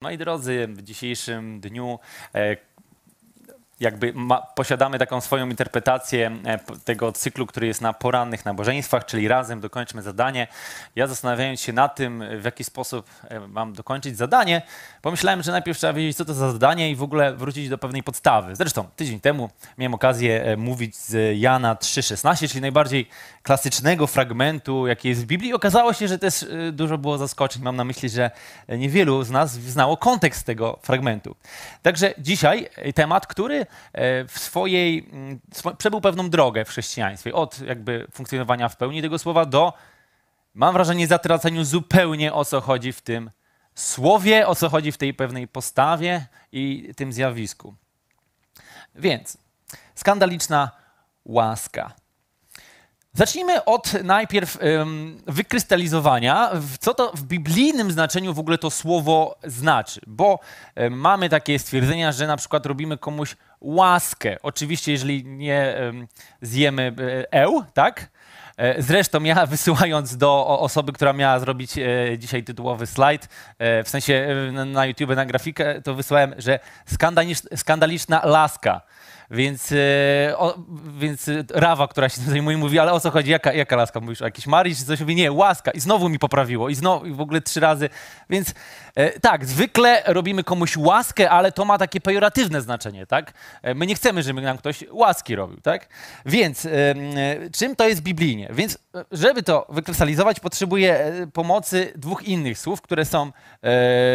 Moi drodzy, w dzisiejszym dniu e, jakby ma, posiadamy taką swoją interpretację e, tego cyklu, który jest na porannych nabożeństwach, czyli razem dokończmy zadanie. Ja zastanawiając się nad tym, w jaki sposób e, mam dokończyć zadanie, pomyślałem, że najpierw trzeba wiedzieć, co to za zadanie i w ogóle wrócić do pewnej podstawy. Zresztą tydzień temu miałem okazję e, mówić z Jana 3,16, czyli najbardziej klasycznego fragmentu, jaki jest w Biblii. Okazało się, że też dużo było zaskoczeń. Mam na myśli, że niewielu z nas znało kontekst tego fragmentu. Także dzisiaj temat, który w swojej, mm, przebył pewną drogę w chrześcijaństwie, od jakby funkcjonowania w pełni tego słowa do, mam wrażenie, zatraceniu zupełnie o co chodzi w tym słowie, o co chodzi w tej pewnej postawie i tym zjawisku. Więc skandaliczna łaska. Zacznijmy od najpierw ym, wykrystalizowania, co to w biblijnym znaczeniu w ogóle to słowo znaczy. Bo mamy takie stwierdzenia, że na przykład robimy komuś łaskę. Oczywiście, jeżeli nie ym, zjemy y, eł, tak? E, Zresztą ja wysyłając do osoby, która miała zrobić e, dzisiaj tytułowy slajd, w sensie na- YouTube na grafikę, to wysłałem, że skandaliczna laska. Więc, e, o, więc e, Rawa, która się tym zajmuje, mówi, ale o co chodzi? Jaka, jaka laska? Mówisz o jakiś Maryś czy coś? Mówi, nie, łaska. I znowu mi poprawiło. I znowu i w ogóle trzy razy. Więc e, tak, zwykle robimy komuś łaskę, ale to ma takie pejoratywne znaczenie, tak? E, My nie chcemy, żeby nam ktoś łaski robił, tak? Więc em, e, czym to jest biblijnie? Więc e, żeby to wykrystalizować, potrzebuję e, pomocy dwóch innych słów, które są e,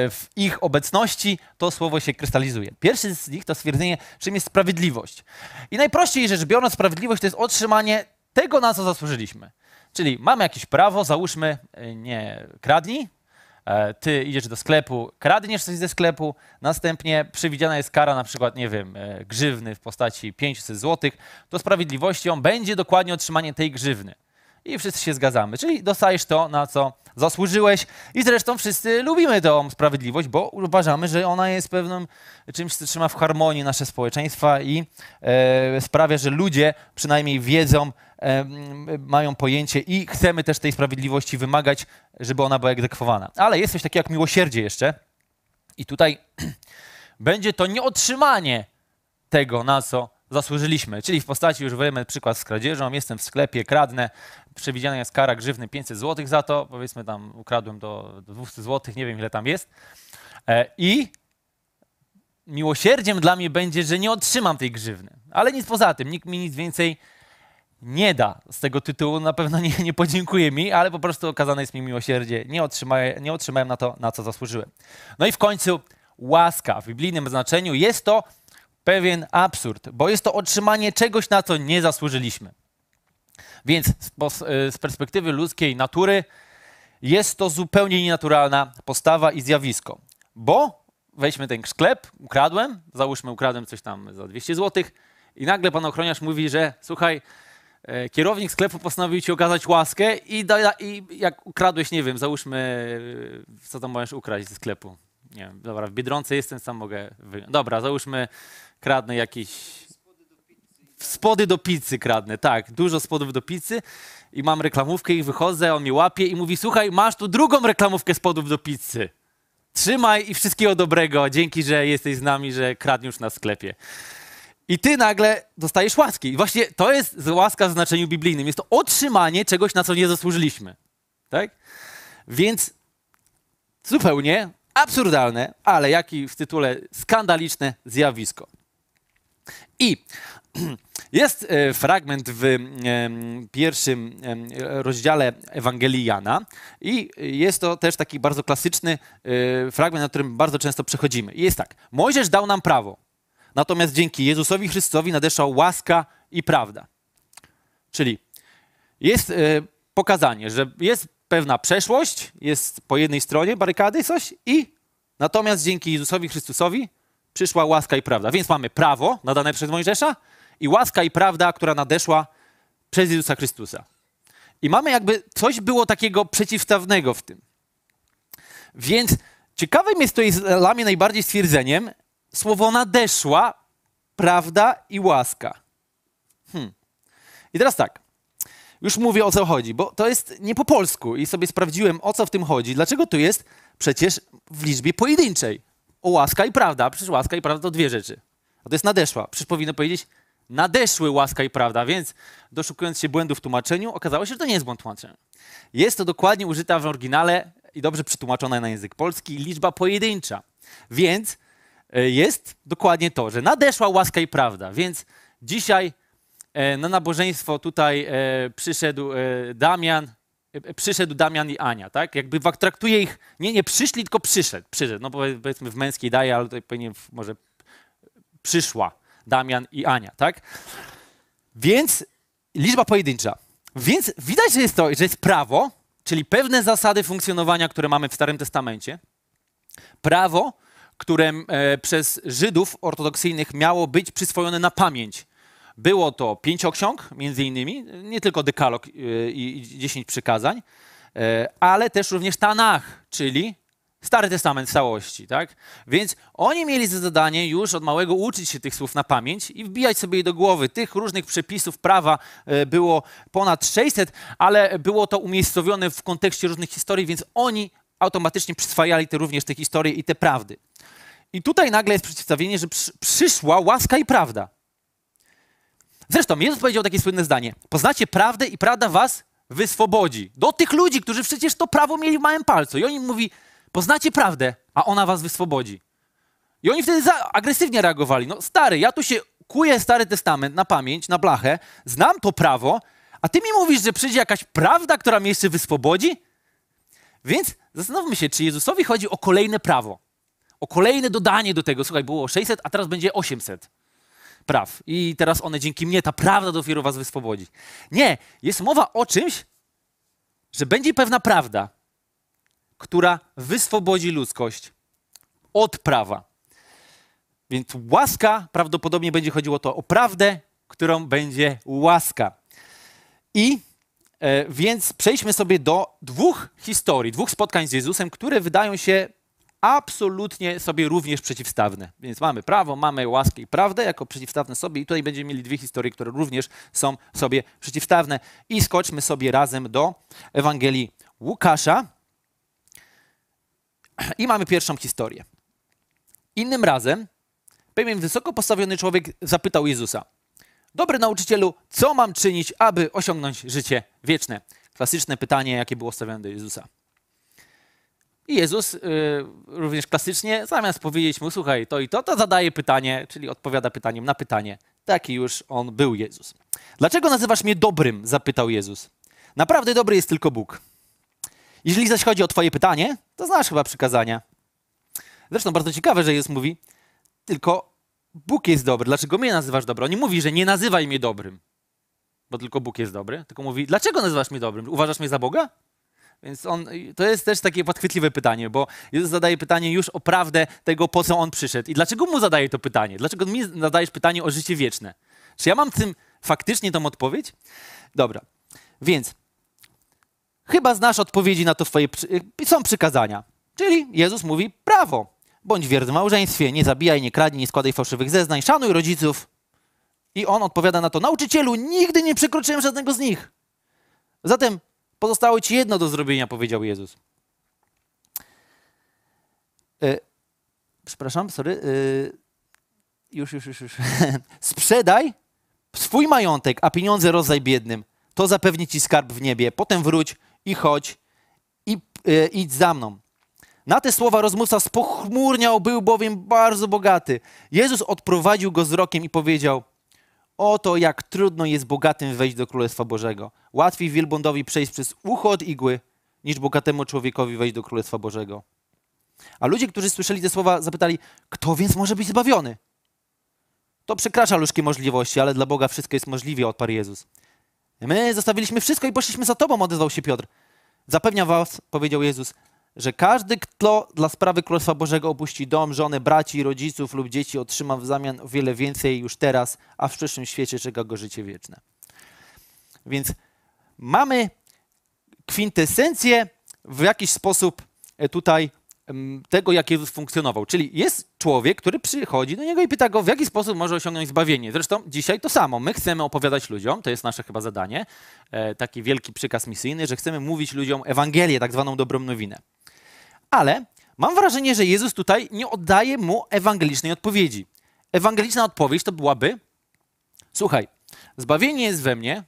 w ich obecności, to słowo się krystalizuje. Pierwszy z nich to stwierdzenie, czym jest sprawiedliwość. I najprościej rzecz biorąc, sprawiedliwość to jest otrzymanie tego, na co zasłużyliśmy. Czyli mamy jakieś prawo, załóżmy, e, nie kradnij, E, ty idziesz do sklepu, kradniesz coś ze sklepu, następnie przewidziana jest kara na przykład, nie wiem, e, grzywny w postaci 500 zł, to sprawiedliwością będzie dokładnie otrzymanie tej grzywny. I wszyscy się zgadzamy, czyli dostajesz to, na co zasłużyłeś. I zresztą wszyscy lubimy tą sprawiedliwość, bo uważamy, że ona jest pewnym czymś, co trzyma w harmonii nasze społeczeństwa i e, sprawia, że ludzie przynajmniej wiedzą, e, mają pojęcie i chcemy też tej sprawiedliwości wymagać, żeby ona była egzekwowana. Ale jest coś takiego jak miłosierdzie jeszcze. I tutaj będzie to nieotrzymanie tego, na co zasłużyliśmy. Czyli w postaci, już wyjmę przykład z kradzieżą, jestem w sklepie, kradnę, przewidziana jest kara grzywny 500 zł za to, powiedzmy tam ukradłem do, do 200 zł, nie wiem ile tam jest. E, I miłosierdziem dla mnie będzie, że nie otrzymam tej grzywny. Ale nic poza tym, nikt mi nic więcej nie da z tego tytułu, na pewno nie, nie podziękuje mi, ale po prostu okazane jest mi miłosierdzie. Nie, otrzymałem, nie otrzymałem na to, na co zasłużyłem. No i w końcu łaska w biblijnym znaczeniu jest to pewien absurd, bo jest to otrzymanie czegoś, na co nie zasłużyliśmy. Więc y, z perspektywy ludzkiej natury jest to zupełnie nienaturalna postawa i zjawisko. Bo weźmy ten sklep, ukradłem, załóżmy ukradłem coś tam za 200 zł i nagle pan ochroniarz mówi, że słuchaj, e, kierownik sklepu postanowił ci okazać łaskę i, da, i jak ukradłeś, nie wiem, załóżmy, co tam możesz ukraść ze sklepu. Nie wiem, dobra, w Biedronce jestem, sam mogę. Dobra, załóżmy, kradnę jakiś spody do pizzy kradnę, tak, dużo spodów do pizzy i mam reklamówkę i wychodzę, on mnie łapie i mówi, słuchaj, masz tu drugą reklamówkę spodów do pizzy. Trzymaj i wszystkiego dobrego, dzięki, że jesteś z nami, że kradniesz na sklepie. I ty nagle dostajesz łaski. I właśnie to jest łaska w znaczeniu biblijnym. Jest to otrzymanie czegoś, na co nie zasłużyliśmy. Tak? Więc zupełnie absurdalne, ale jaki w tytule skandaliczne zjawisko. I jest e, fragment w pierwszym rozdziale Ewangelii Jana i jest to też taki bardzo klasyczny e, fragment, na którym bardzo często przechodzimy. I jest tak, Mojżesz dał nam prawo, natomiast dzięki Jezusowi Chrystusowi nadeszła łaska i prawda. Czyli jest e, pokazanie, że jest pewna przeszłość, jest po jednej stronie barykady coś i natomiast dzięki Jezusowi Chrystusowi przyszła łaska i prawda. Więc mamy prawo nadane przez Mojżesza i łaska i prawda, która nadeszła przez Jezusa Chrystusa. I mamy jakby coś było takiego przeciwstawnego w tym. Więc ciekawym jest to jest dla mnie najbardziej stwierdzeniem słowo nadeszła, prawda i łaska. Hmm. I teraz tak. Już mówię o co chodzi, bo to jest nie po polsku i sobie sprawdziłem o co w tym chodzi. Dlaczego tu jest przecież w liczbie pojedynczej? O łaska i prawda. Przecież łaska i prawda to dwie rzeczy. A to jest nadeszła. Przecież powinno powiedzieć nadeszły łaska i prawda, więc doszukując się błędów w tłumaczeniu, okazało się, że to nie jest błąd tłumaczenia. Jest to dokładnie użyta w oryginale i dobrze przetłumaczona na język polski liczba pojedyncza. Więc e, jest dokładnie to, że nadeszła łaska i prawda. Więc dzisiaj e, na nabożeństwo tutaj e, przyszedł Damian, przyszedł Damian i Ania, tak? Jakby traktuje ich, nie, nie przyszli, tylko przyszedł, przyszedł. No powiedzmy w męskiej daje, ale tutaj powinien może przyszła Damian i Ania, tak? Więc liczba pojedyncza. Więc widać, że jest to, że jest prawo, czyli pewne zasady funkcjonowania, które mamy w Starym Testamencie. Prawo, które przez Żydów ortodoksyjnych miało być przyswojone na pamięć. Było to pięcioksiąg, między innymi, nie tylko dekalog e, i dziesięć przykazań, e, ale też również Tanach, czyli Stary Testament w całości, tak? Więc oni mieli za zadanie już od małego uczyć się tych słów na pamięć i wbijać sobie je do głowy. Tych różnych przepisów prawa e, było ponad 600, ale było to umiejscowione w kontekście różnych historii, więc oni automatycznie przyswajali te również te historie i te prawdy. I tutaj nagle jest przeciwstawienie, że przyszła łaska i prawda. Zresztą Jezus powiedział takie słynne zdanie: Poznacie prawdę i prawda was wyswobodzi. Do tych ludzi, którzy przecież to prawo mieli w małym palcu. I on im mówi: Poznacie prawdę, a ona was wyswobodzi. I oni wtedy agresywnie reagowali. No stary, ja tu się kuję Stary Testament na pamięć, na blachę, znam to prawo, a ty mi mówisz, że przyjdzie jakaś prawda, która mnie jeszcze wyswobodzi? Więc zastanówmy się, czy Jezusowi chodzi o kolejne prawo, o kolejne dodanie do tego. Słuchaj, było 600, a teraz będzie 800 praw. I teraz one dzięki mnie, ta prawda dopiero was wyswobodzi. Nie, jest mowa o czymś, że będzie pewna prawda, która wyswobodzi ludzkość od prawa. Więc łaska prawdopodobnie będzie chodziło to o prawdę, którą będzie łaska. I e, więc przejdźmy sobie do dwóch historii, dwóch spotkań z Jezusem, które wydają się absolutnie sobie również przeciwstawne. Więc mamy prawo, mamy łaskę i prawdę jako przeciwstawne sobie i tutaj będziemy mieli dwie historie, które również są sobie przeciwstawne. I skoczmy sobie razem do Ewangelii Łukasza, i mamy pierwszą historię. Innym razem pewien wysoko postawiony człowiek zapytał Jezusa: Dobry nauczycielu, co mam czynić, aby osiągnąć życie wieczne? Klasyczne pytanie, jakie było stawiane do Jezusa. I Jezus yy, również klasycznie, zamiast powiedzieć mu, słuchaj, to i to, to zadaje pytanie, czyli odpowiada pytaniem na pytanie. Taki już on był Jezus. Dlaczego nazywasz mnie dobrym? zapytał Jezus. Naprawdę dobry jest tylko Bóg. Jeżeli zaś chodzi o twoje pytanie, to znasz chyba przykazania. Zresztą bardzo ciekawe, że Jezus mówi, tylko Bóg jest dobry. Dlaczego mnie nazywasz dobrym? On nie mówi, że nie nazywaj mnie dobrym, bo tylko Bóg jest dobry, tylko mówi, dlaczego nazywasz mnie dobrym? Uważasz mnie za Boga? Więc on, to jest też takie podchwytliwe pytanie, bo Jezus zadaje pytanie już o prawdę tego, po co on przyszedł. I dlaczego mu zadaje to pytanie? Dlaczego mi zadajesz pytanie o życie wieczne? Czy ja mam tym faktycznie tą odpowiedź? Dobra, więc Chyba znasz odpowiedzi na to twoje... Y, są przykazania. Czyli Jezus mówi prawo. Bądź wierny w małżeństwie, nie zabijaj, nie kradnij, nie składaj fałszywych zeznań, szanuj rodziców. I on odpowiada na to, nauczycielu, nigdy nie przekroczyłem żadnego z nich. Zatem pozostało ci jedno do zrobienia, powiedział Jezus. E, przepraszam, sorry. E, już, już, już, już. Sprzedaj swój majątek, a pieniądze rozdaj biednym. To zapewni ci skarb w niebie. Potem wróć i chodź i e, idź za mną. Na te słowa rozmówca spochmurniał, był bowiem bardzo bogaty. Jezus odprowadził go wzrokiem i powiedział, oto jak trudno jest bogatym wejść do Królestwa Bożego. Łatwiej wielbłądowi przejść przez ucho od igły, niż bogatemu człowiekowi wejść do Królestwa Bożego. A ludzie, którzy słyszeli te słowa, zapytali, kto więc może być zbawiony? To przekracza ludzkie możliwości, ale dla Boga wszystko jest możliwe, odparł Jezus. My zostawiliśmy wszystko i poszliśmy za Tobą, odezwał się Piotr. Zapewniam Was, powiedział Jezus, że każdy, kto dla sprawy Królestwa Bożego opuści dom, żonę, braci, rodziców lub dzieci, otrzyma w zamian o wiele więcej już teraz, a w przyszłym świecie czeka go życie wieczne. Więc mamy kwintesencję w jakiś sposób e, tutaj tego, jak Jezus funkcjonował. Czyli jest człowiek, który przychodzi do niego i pyta go, w jaki sposób może osiągnąć zbawienie. Zresztą dzisiaj to samo. My chcemy opowiadać ludziom, to jest nasze chyba zadanie, e, taki wielki przykaz misyjny, że chcemy mówić ludziom Ewangelię, tak zwaną dobrą nowinę. Ale mam wrażenie, że Jezus tutaj nie oddaje mu ewangelicznej odpowiedzi. Ewangeliczna odpowiedź to byłaby: Słuchaj, zbawienie jest we mnie,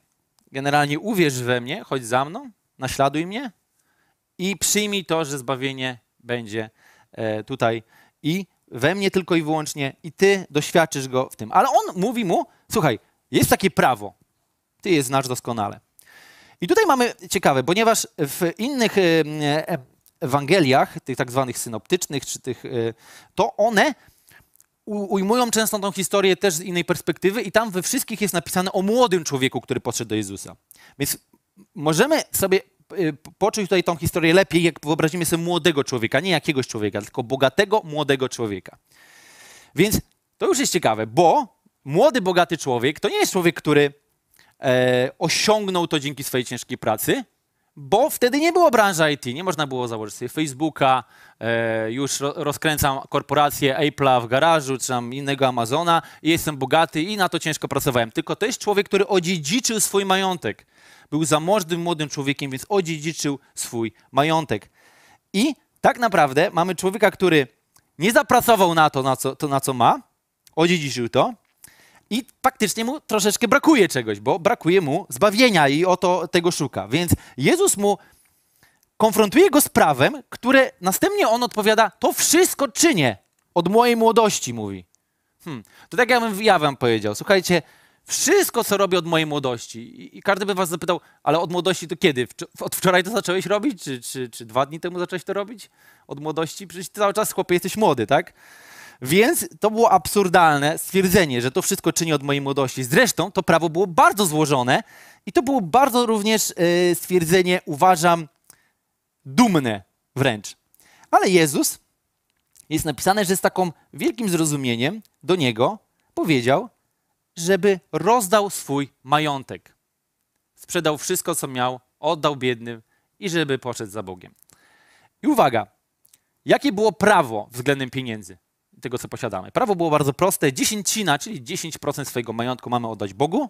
generalnie uwierz we mnie, chodź za mną, naśladuj mnie i przyjmij to, że zbawienie będzie e, tutaj i we mnie tylko i wyłącznie i ty doświadczysz go w tym. Ale on mówi mu, słuchaj, jest takie prawo, ty je znasz doskonale. I tutaj mamy ciekawe, ponieważ w innych Ewangeliach, tych tak zwanych synoptycznych, czy tych, e, to one ujmują często tą historię też z innej perspektywy i tam we wszystkich jest napisane o młodym człowieku, który podszedł do Jezusa. Więc możemy sobie poczuć tutaj tą historię lepiej, jak wyobrazimy sobie młodego człowieka, nie jakiegoś człowieka, tylko bogatego, młodego człowieka. Więc to już jest ciekawe, bo młody, bogaty człowiek to nie jest człowiek, który e, osiągnął to dzięki swojej ciężkiej pracy, bo wtedy nie było branży IT, nie można było założyć sobie Facebooka, e, już ro, rozkręcam korporację Apple'a w garażu, czy tam innego Amazona i jestem bogaty i na to ciężko pracowałem. Tylko to jest człowiek, który odziedziczył swój majątek. Był zamożnym młodym człowiekiem, więc odziedziczył swój majątek. I tak naprawdę mamy człowieka, który nie zapracował na to, na co, to, na co ma, odziedziczył to, i faktycznie mu troszeczkę brakuje czegoś, bo brakuje mu zbawienia i oto tego szuka. Więc Jezus mu konfrontuje go z prawem, które następnie on odpowiada: To wszystko czynię od mojej młodości, mówi. Hmm. To tak jakbym ja wam powiedział: Słuchajcie, wszystko, co robię od mojej młodości. I, I, każdy by was zapytał, ale od młodości to kiedy? Od wczoraj to zacząłeś robić? Czy, czy, czy dwa dni temu zacząłeś to robić? Od młodości? Przecież cały czas, chłopie, jesteś młody, tak? Więc to było absurdalne stwierdzenie, że to wszystko czyni od mojej młodości. Zresztą to prawo było bardzo złożone i to było bardzo również yy, stwierdzenie, uważam, dumne wręcz. Ale Jezus, jest napisane, że z taką wielkim zrozumieniem do Niego powiedział, żeby rozdał swój majątek. Sprzedał wszystko, co miał, oddał biednym i żeby poszedł za Bogiem. I uwaga, jakie było prawo względem pieniędzy, tego co posiadamy? Prawo było bardzo proste. Dziesięcina, czyli 10% swojego majątku mamy oddać Bogu,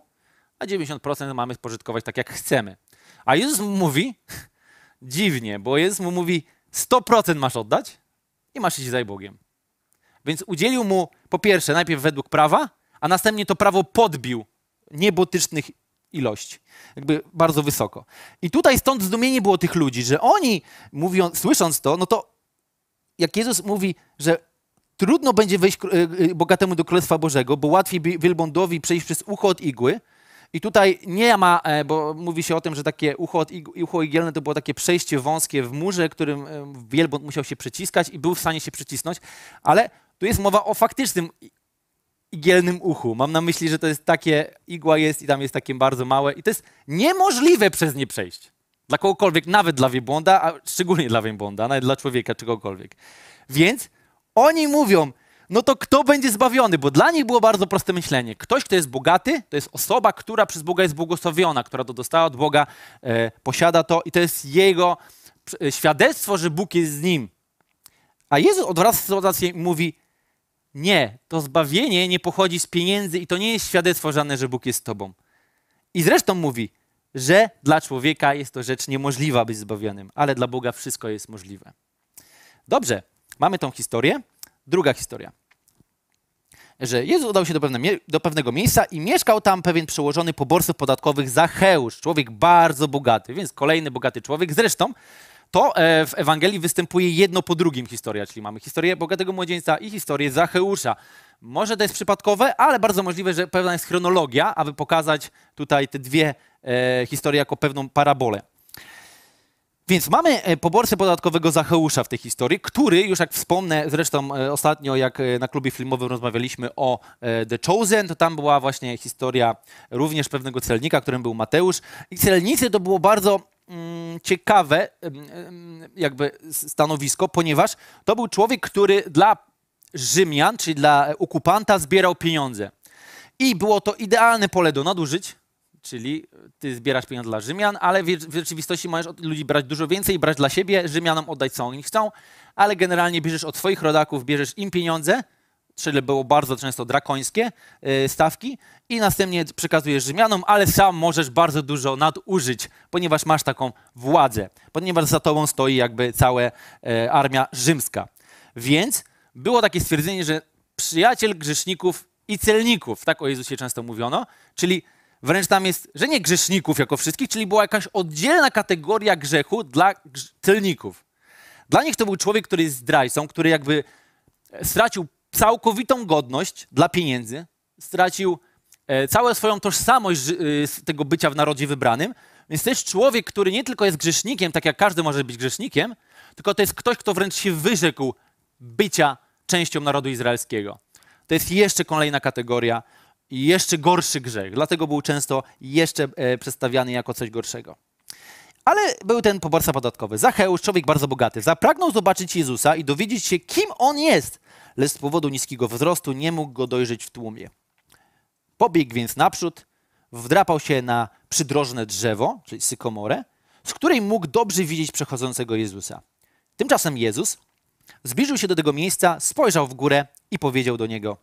a 90% mamy spożytkować tak, jak chcemy. A Jezus mu mówi, dziwnie, bo Jezus mu mówi, 100% masz oddać i masz iść za Bogiem. Więc udzielił mu po pierwsze najpierw według prawa, a następnie to prawo podbił niebotycznych ilości. Jakby bardzo wysoko. I tutaj stąd zdumienie było tych ludzi, że oni, mówiąc, słysząc to, no to jak Jezus mówi, że trudno będzie wejść e, e, bogatemu do Królestwa Bożego, bo łatwiej wielbłądowi przejść przez ucho od igły, i tutaj nie ma, e, bo mówi się o tym, że takie ucho, od ucho igielne to było takie przejście wąskie w murze, którym wielbłąd musiał się przyciskać i był w stanie się przycisnąć, ale tu jest mowa o faktycznym igielnym uchu. Mam na myśli, że to jest takie, igła jest i tam jest takie bardzo małe i to jest niemożliwe przez nie przejść. Dla kogokolwiek, nawet dla wielbłąda, a szczególnie dla wielbłąda, nawet dla człowieka, czegokolwiek. Więc oni mówią, no to kto będzie zbawiony? Bo dla nich było bardzo proste myślenie. Ktoś, kto jest bogaty, to jest osoba, która przez Boga jest błogosławiona, która to dostała od Boga, e, posiada to i to jest jego e, świadectwo, że Bóg jest z nim. A Jezus odwraca sytuację i mówi, nie, to zbawienie nie pochodzi z pieniędzy i to nie jest świadectwo żadne, że Bóg jest z tobą. I zresztą mówi, że dla człowieka jest to rzecz niemożliwa być zbawionym, ale dla Boga wszystko jest możliwe. Dobrze, mamy tą historię. Druga historia. Że Jezus udał się do, pewne, do pewnego miejsca i mieszkał tam pewien przełożony poborców podatkowych Zacheusz, człowiek bardzo bogaty, więc kolejny bogaty człowiek. Zresztą to e, w Ewangelii występuje jedno po drugim historia, czyli mamy historię bogatego młodzieńca i historię Zacheusza. Może to jest przypadkowe, ale bardzo możliwe, że pewna jest chronologia, aby pokazać tutaj te dwie e, historie jako pewną parabolę. Więc mamy e, poborcę podatkowego Zacheusza w tej historii, który, już jak wspomnę, zresztą ostatnio jak na klubie filmowym rozmawialiśmy o The Chosen, to tam była właśnie historia również pewnego celnika, którym był Mateusz. I celnicy to było bardzo Mm, ciekawe jakby stanowisko, ponieważ to był człowiek, który dla Rzymian, czyli dla okupanta zbierał pieniądze. I było to idealne pole do nadużyć, czyli ty zbierasz pieniądze dla Rzymian, ale w rzeczywistości możesz od ludzi brać dużo więcej i brać dla siebie, Rzymianom oddać co oni chcą, ale generalnie bierzesz od swoich rodaków, bierzesz im pieniądze, czyli było bardzo często drakońskie e, stawki i następnie przekazujesz Rzymianom, ale sam możesz bardzo dużo nadużyć, ponieważ masz taką władzę, ponieważ za tobą stoi jakby cała e, armia rzymska. Więc było takie stwierdzenie, że przyjaciel grzeszników i celników, tak o Jezusie często mówiono, czyli wręcz tam jest, że nie grzeszników jako wszystkich, czyli była jakaś oddzielna kategoria grzechu dla celników. Dla nich to był człowiek, który jest zdrajcą, który jakby stracił całkowitą godność dla pieniędzy, stracił e, całą swoją tożsamość e, tego bycia w narodzie wybranym, więc to jest człowiek, który nie tylko jest grzesznikiem, tak jak każdy może być grzesznikiem, tylko to jest ktoś, kto wręcz się wyrzekł bycia częścią narodu izraelskiego. To jest jeszcze kolejna kategoria jeszcze gorszy grzech. Dlatego był często jeszcze e, przedstawiany jako coś gorszego. Ale był ten poborca podatkowy. Zacheusz, człowiek bardzo bogaty. Zapragnął zobaczyć Jezusa i dowiedzieć się, kim on jest, lecz z powodu niskiego wzrostu nie mógł go dojrzeć w tłumie. Pobiegł więc naprzód, wdrapał się na przydrożne drzewo, czyli sykomorę, z której mógł dobrze widzieć przechodzącego Jezusa. Tymczasem Jezus zbliżył się do tego miejsca, spojrzał w górę i powiedział do niego: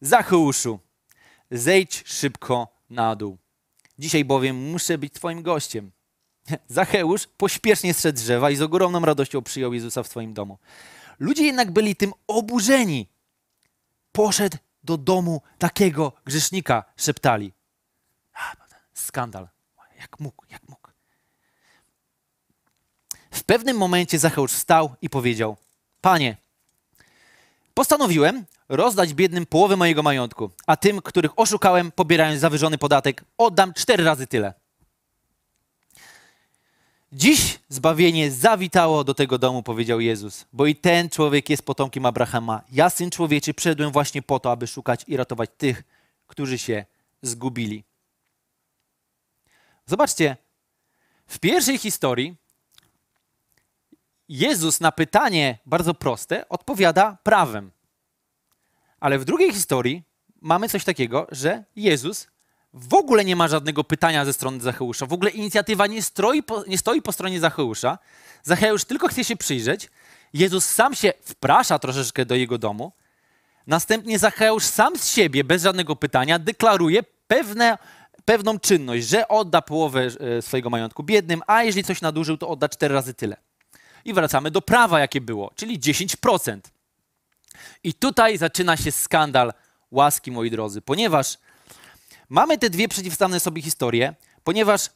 Zacheuszu, zejdź szybko na dół. Dzisiaj bowiem muszę być Twoim gościem. Zacheusz pośpiesznie zszedł drzewa i z ogromną radością przyjął Jezusa w swoim domu. Ludzie jednak byli tym oburzeni. Poszedł do domu takiego grzesznika, szeptali. Skandal. Jak mógł, jak mógł. W pewnym momencie Zacheusz wstał i powiedział: Panie, postanowiłem rozdać biednym połowę mojego majątku, a tym, których oszukałem, pobierając zawyżony podatek, oddam cztery razy tyle. Dziś zbawienie zawitało do tego domu, powiedział Jezus, bo i ten człowiek jest potomkiem Abrahama. Ja, syn człowieczy, przyszedłem właśnie po to, aby szukać i ratować tych, którzy się zgubili. Zobaczcie, w pierwszej historii Jezus na pytanie bardzo proste odpowiada prawem. Ale w drugiej historii mamy coś takiego, że Jezus w ogóle nie ma żadnego pytania ze strony Zacheusza. W ogóle inicjatywa nie, stroi po, nie stoi po stronie Zacheusza. Zacheusz tylko chce się przyjrzeć. Jezus sam się wprasza troszeczkę do jego domu. Następnie Zacheusz sam z siebie, bez żadnego pytania, deklaruje pewne, pewną czynność, że odda połowę e, swojego majątku biednym, a jeżeli coś nadużył, to odda cztery razy tyle. I wracamy do prawa, jakie było, czyli 10%. I tutaj zaczyna się skandal łaski, moi drodzy, ponieważ mamy te dwie przeciwstawne sobie historie, ponieważ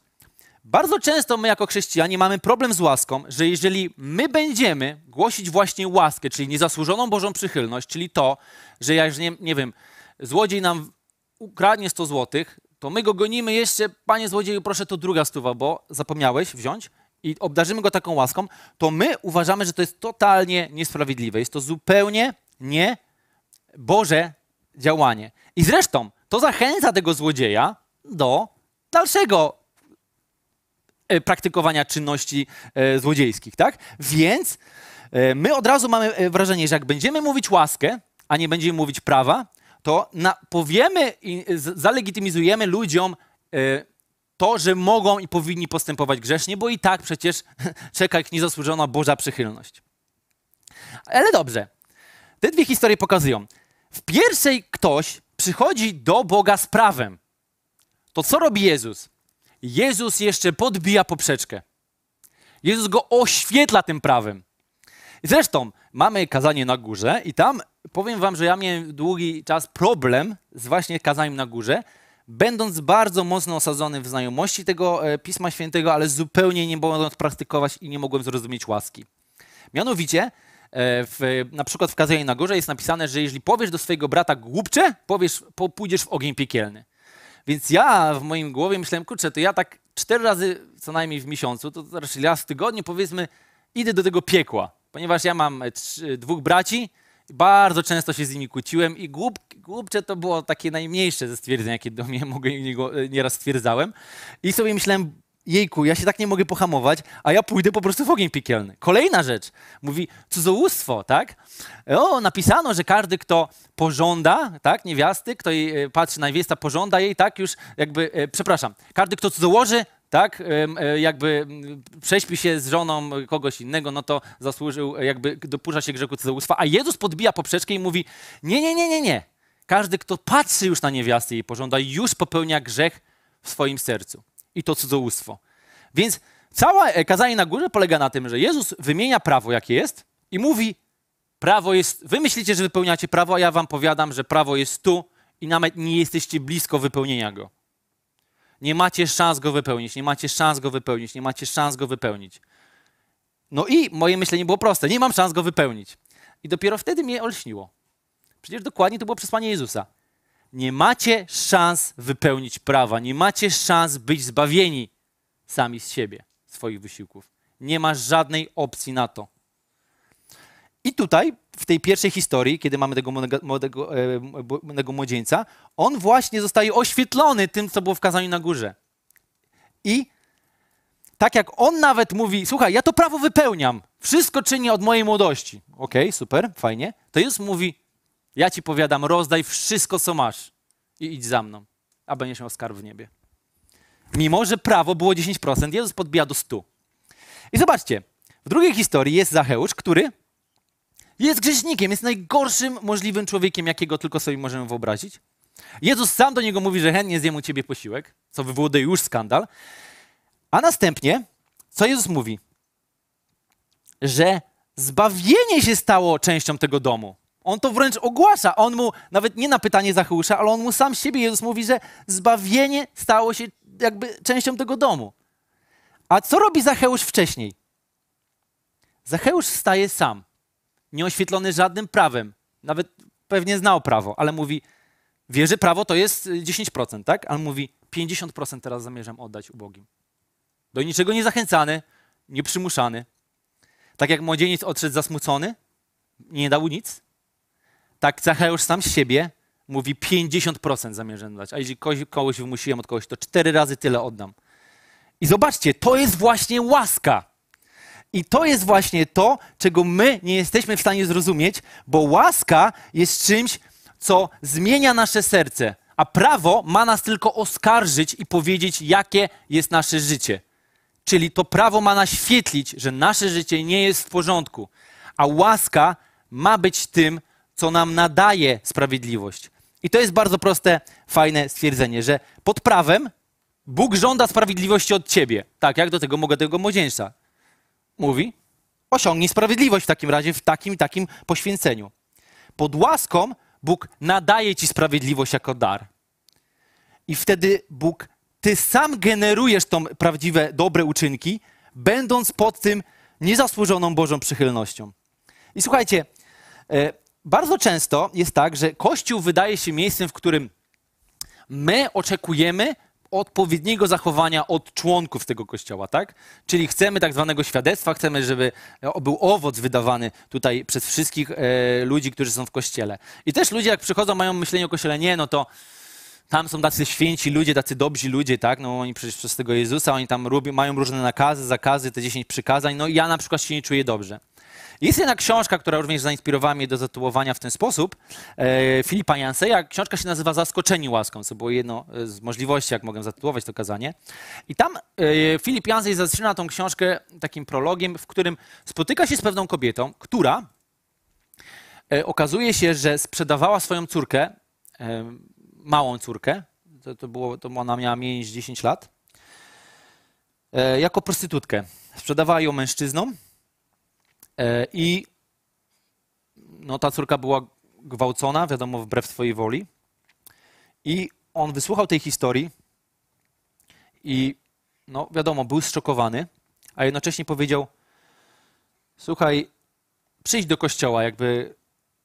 bardzo często my jako chrześcijanie mamy problem z łaską, że jeżeli my będziemy głosić właśnie łaskę, czyli niezasłużoną Bożą przychylność, czyli to, że jak, nie, nie wiem, złodziej nam ukradnie 100 złotych, to my go gonimy jeszcze, panie złodzieju, proszę to druga stuwa, bo zapomniałeś wziąć i obdarzymy go taką łaską, to my uważamy, że to jest totalnie niesprawiedliwe. Jest to zupełnie nie Boże działanie. I zresztą to zachęca tego złodzieja do dalszego e, praktykowania czynności e, złodziejskich, tak? Więc e, my od razu mamy wrażenie, że jak będziemy mówić łaskę, a nie będziemy mówić prawa, to powiemy i zalegitymizujemy ludziom to, że mogą i powinni postępować grzecznie, bo i tak przecież czeka ich niezasłużona Boża przychylność. Ale dobrze. Te dwie historie pokazują. W pierwszej ktoś przychodzi do Boga z prawem. To co robi Jezus? Jezus jeszcze podbija poprzeczkę. Jezus go oświetla tym prawem. Zresztą mamy kazanie na górze i tam powiem wam, że ja miałem długi czas problem z właśnie kazaniem na górze, będąc bardzo mocno osadzony w znajomości tego e, Pisma Świętego, ale zupełnie nie mogąc praktykować i nie mogłem zrozumieć łaski. Mianowicie, w, na przykład w kazaniu na górze jest napisane, że jeżeli powiesz do swojego brata głupcze, powiesz, po, pójdziesz w ogień piekielny. Więc ja w moim głowie myślałem, kurczę, to ja tak cztery razy co najmniej w miesiącu, to raczej raz w tygodniu powiedzmy, idę do tego piekła, ponieważ ja mam e, trzy, dwóch braci, bardzo często się z nimi kłóciłem i głup, głupcze to było takie najmniejsze ze stwierdzeń, jakie do mnie mogę, e, nieraz stwierdzałem. I sobie myślałem, jejku, ja się tak nie mogę pohamować, a ja pójdę po prostu w ogień piekielny. Kolejna rzecz, mówi cudzołóstwo, tak? O, napisano, że każdy, kto pożąda, tak, niewiasty, kto jej e, patrzy na niewiesta, pożąda jej, tak, już jakby, e, przepraszam, każdy, kto cudzołoży, tak, e, jakby prześpi się z żoną kogoś innego, no to zasłużył, e, jakby dopuszcza się grzechu cudzołóstwa, a Jezus podbija poprzeczkę i mówi, nie, nie, nie, nie, nie. Każdy, kto patrzy już na niewiastę i pożąda, już popełnia grzech w swoim sercu. I to cudzołóstwo. Więc całe kazanie na górze polega na tym, że Jezus wymienia prawo, jakie jest i mówi, prawo jest, wy myślicie, że wypełniacie prawo, a ja wam powiadam, że prawo jest tu i nawet nie jesteście blisko wypełnienia go. Nie macie szans go wypełnić, nie macie szans go wypełnić, nie macie szans go wypełnić. No i moje myślenie było proste, nie mam szans go wypełnić. I dopiero wtedy mnie olśniło. Przecież dokładnie to było przesłanie Jezusa. Nie macie szans wypełnić prawa, nie macie szans być zbawieni sami z siebie, swoich wysiłków. Nie ma żadnej opcji na to. I tutaj, w tej pierwszej historii, kiedy mamy tego młodego, młodego, e, młodego młodzieńca, on właśnie zostaje oświetlony tym, co było w kazaniu na górze. I tak jak on nawet mówi, słuchaj, ja to prawo wypełniam, wszystko czynię od mojej młodości. Okej, okay, super, fajnie. To Jezus mówi, ja ci powiadam, rozdaj wszystko, co masz i idź za mną, a będziesz miał skarb w niebie. Mimo, że prawo było 10%, Jezus podbija do 100. I zobaczcie, w drugiej historii jest Zacheusz, który jest grzesznikiem, jest najgorszym możliwym człowiekiem, jakiego tylko sobie możemy wyobrazić. Jezus sam do niego mówi, że chętnie zjem u ciebie posiłek, co wywołuje już skandal. A następnie, co Jezus mówi? Że zbawienie się stało częścią tego domu. On to wręcz ogłasza. On mu, nawet nie na pytanie Zacheusza, ale on mu sam siebie, Jezus mówi, że zbawienie stało się jakby częścią tego domu. A co robi Zacheusz wcześniej? Zacheusz staje sam nieoświetlony żadnym prawem. Nawet pewnie znał prawo, ale mówi, wie, że prawo to jest 10%, tak? Ale mówi, 50% teraz zamierzam oddać ubogim. Do niczego nie zachęcany, nie przymuszany. Tak jak młodzieniec odszedł zasmucony, nie dał nic, tak Zacheusz sam z siebie mówi 50% zamierzam dać. A kogoś, kogoś wymusiłem od kogoś, to cztery razy tyle oddam. I zobaczcie, to jest właśnie łaska. I to jest właśnie to, czego my nie jesteśmy w stanie zrozumieć, bo łaska jest czymś, co zmienia nasze serce, a prawo ma nas tylko oskarżyć i powiedzieć, jakie jest nasze życie. Czyli to prawo ma naświetlić, że nasze życie nie jest w porządku, a łaska ma być tym, co nam nadaje sprawiedliwość. I to jest bardzo proste, fajne stwierdzenie, że pod prawem Bóg żąda sprawiedliwości od ciebie. Tak, jak do tego mogę tego młodzieńca mówi, osiągnij sprawiedliwość w takim razie, w takim takim poświęceniu. Pod łaską Bóg nadaje ci sprawiedliwość jako dar. I wtedy Bóg, ty sam generujesz tą prawdziwe, dobre uczynki, będąc pod tym niezasłużoną Bożą przychylnością. I słuchajcie, e, bardzo często jest tak, że Kościół wydaje się miejscem, w którym my oczekujemy odpowiedniego zachowania od członków tego kościoła, tak? Czyli chcemy tak zwanego świadectwa, chcemy, żeby był owoc wydawany tutaj przez wszystkich e, ludzi, którzy są w kościele. I też ludzie, jak przychodzą, mają myślenie o kościele, nie, no to tam są tacy święci ludzie, tacy dobrzy ludzie, tak? No oni przecież przez tego Jezusa, oni tam robią, mają różne nakazy, zakazy, te 10 przykazań, no i ja na przykład się nie czuję dobrze. Jest jedna książka, która również zainspirowała mnie do zatytułowania w ten sposób, e, Filipa Janseja. Książka się nazywa Zaskoczeni łaską, co było jedno z możliwości, jak mogę zatytułować to kazanie. I tam e, Filip Jansej zaczyna tą książkę takim prologiem, w którym spotyka się z pewną kobietą, która e, okazuje się, że sprzedawała swoją córkę, e, małą córkę, to, to, było, to ona miała mniej niż 10 lat, e, jako prostytutkę. Sprzedawała ją mężczyznom, E, I no, ta córka była gwałcona, wiadomo, wbrew swojej woli. I on wysłuchał tej historii i no, wiadomo, był zszokowany, a jednocześnie powiedział: Słuchaj, przyjdź do kościoła, jakby